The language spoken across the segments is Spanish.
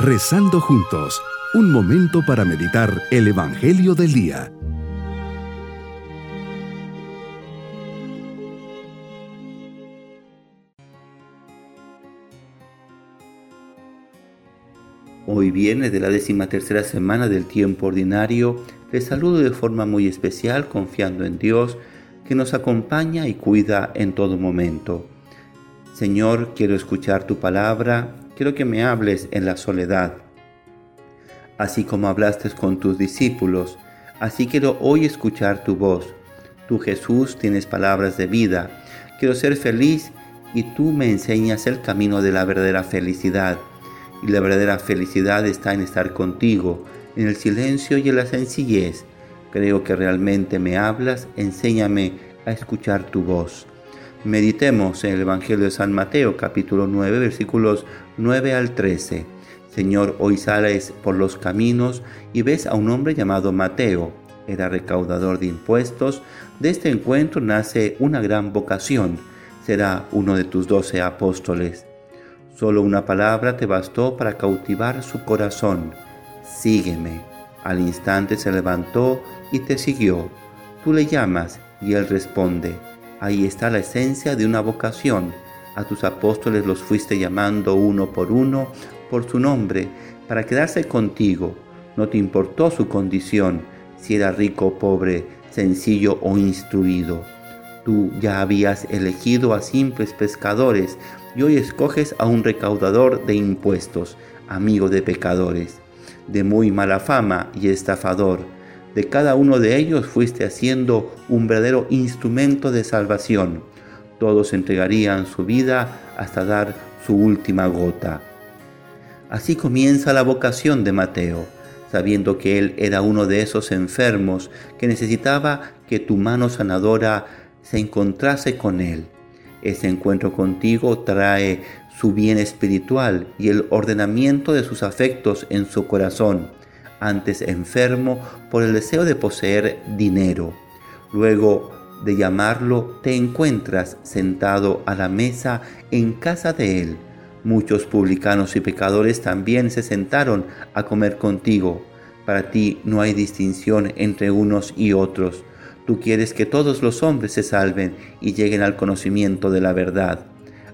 Rezando juntos, un momento para meditar el Evangelio del Día. Hoy viene de la décima tercera semana del tiempo ordinario. Les saludo de forma muy especial confiando en Dios que nos acompaña y cuida en todo momento. Señor, quiero escuchar tu palabra, quiero que me hables en la soledad. Así como hablaste con tus discípulos, así quiero hoy escuchar tu voz. Tú Jesús tienes palabras de vida. Quiero ser feliz y tú me enseñas el camino de la verdadera felicidad. Y la verdadera felicidad está en estar contigo, en el silencio y en la sencillez. Creo que realmente me hablas, enséñame a escuchar tu voz. Meditemos en el Evangelio de San Mateo capítulo 9 versículos 9 al 13. Señor, hoy sales por los caminos y ves a un hombre llamado Mateo. Era recaudador de impuestos. De este encuentro nace una gran vocación. Será uno de tus doce apóstoles. Solo una palabra te bastó para cautivar su corazón. Sígueme. Al instante se levantó y te siguió. Tú le llamas y él responde Ahí está la esencia de una vocación. A tus apóstoles los fuiste llamando uno por uno por su nombre para quedarse contigo. No te importó su condición, si era rico o pobre, sencillo o instruido. Tú ya habías elegido a simples pescadores y hoy escoges a un recaudador de impuestos, amigo de pecadores, de muy mala fama y estafador de cada uno de ellos fuiste haciendo un verdadero instrumento de salvación. Todos entregarían su vida hasta dar su última gota. Así comienza la vocación de Mateo, sabiendo que él era uno de esos enfermos que necesitaba que tu mano sanadora se encontrase con él. Ese encuentro contigo trae su bien espiritual y el ordenamiento de sus afectos en su corazón antes enfermo por el deseo de poseer dinero. Luego de llamarlo, te encuentras sentado a la mesa en casa de él. Muchos publicanos y pecadores también se sentaron a comer contigo. Para ti no hay distinción entre unos y otros. Tú quieres que todos los hombres se salven y lleguen al conocimiento de la verdad.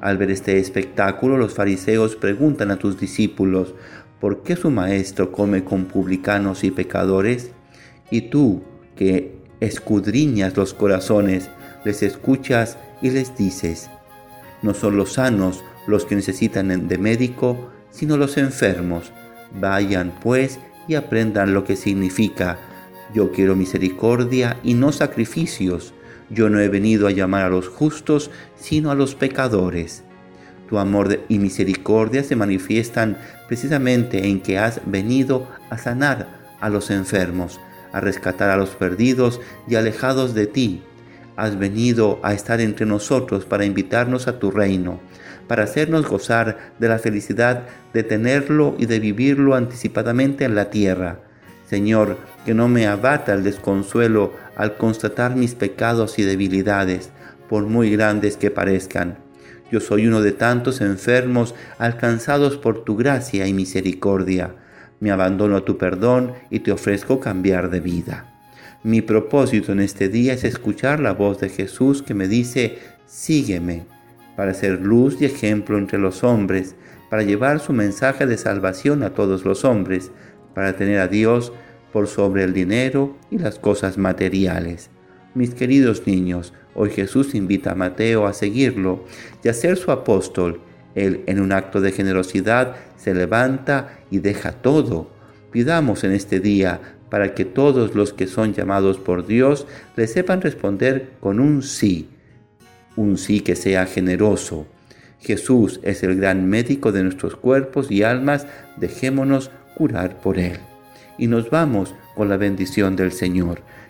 Al ver este espectáculo, los fariseos preguntan a tus discípulos, ¿por qué su maestro come con publicanos y pecadores? Y tú, que escudriñas los corazones, les escuchas y les dices, no son los sanos los que necesitan de médico, sino los enfermos. Vayan pues y aprendan lo que significa, yo quiero misericordia y no sacrificios. Yo no he venido a llamar a los justos, sino a los pecadores. Tu amor y misericordia se manifiestan precisamente en que has venido a sanar a los enfermos, a rescatar a los perdidos y alejados de ti. Has venido a estar entre nosotros para invitarnos a tu reino, para hacernos gozar de la felicidad de tenerlo y de vivirlo anticipadamente en la tierra. Señor, que no me abata el desconsuelo al constatar mis pecados y debilidades, por muy grandes que parezcan yo soy uno de tantos enfermos alcanzados por tu gracia y misericordia. Me abandono a tu perdón y te ofrezco cambiar de vida. Mi propósito en este día es escuchar la voz de Jesús que me dice, sígueme, para ser luz y ejemplo entre los hombres, para llevar su mensaje de salvación a todos los hombres, para tener a Dios por sobre el dinero y las cosas materiales. Mis queridos niños, hoy Jesús invita a Mateo a seguirlo y a ser su apóstol. Él, en un acto de generosidad, se levanta y deja todo. Pidamos en este día para que todos los que son llamados por Dios le sepan responder con un sí, un sí que sea generoso. Jesús es el gran médico de nuestros cuerpos y almas, dejémonos curar por Él. Y nos vamos con la bendición del Señor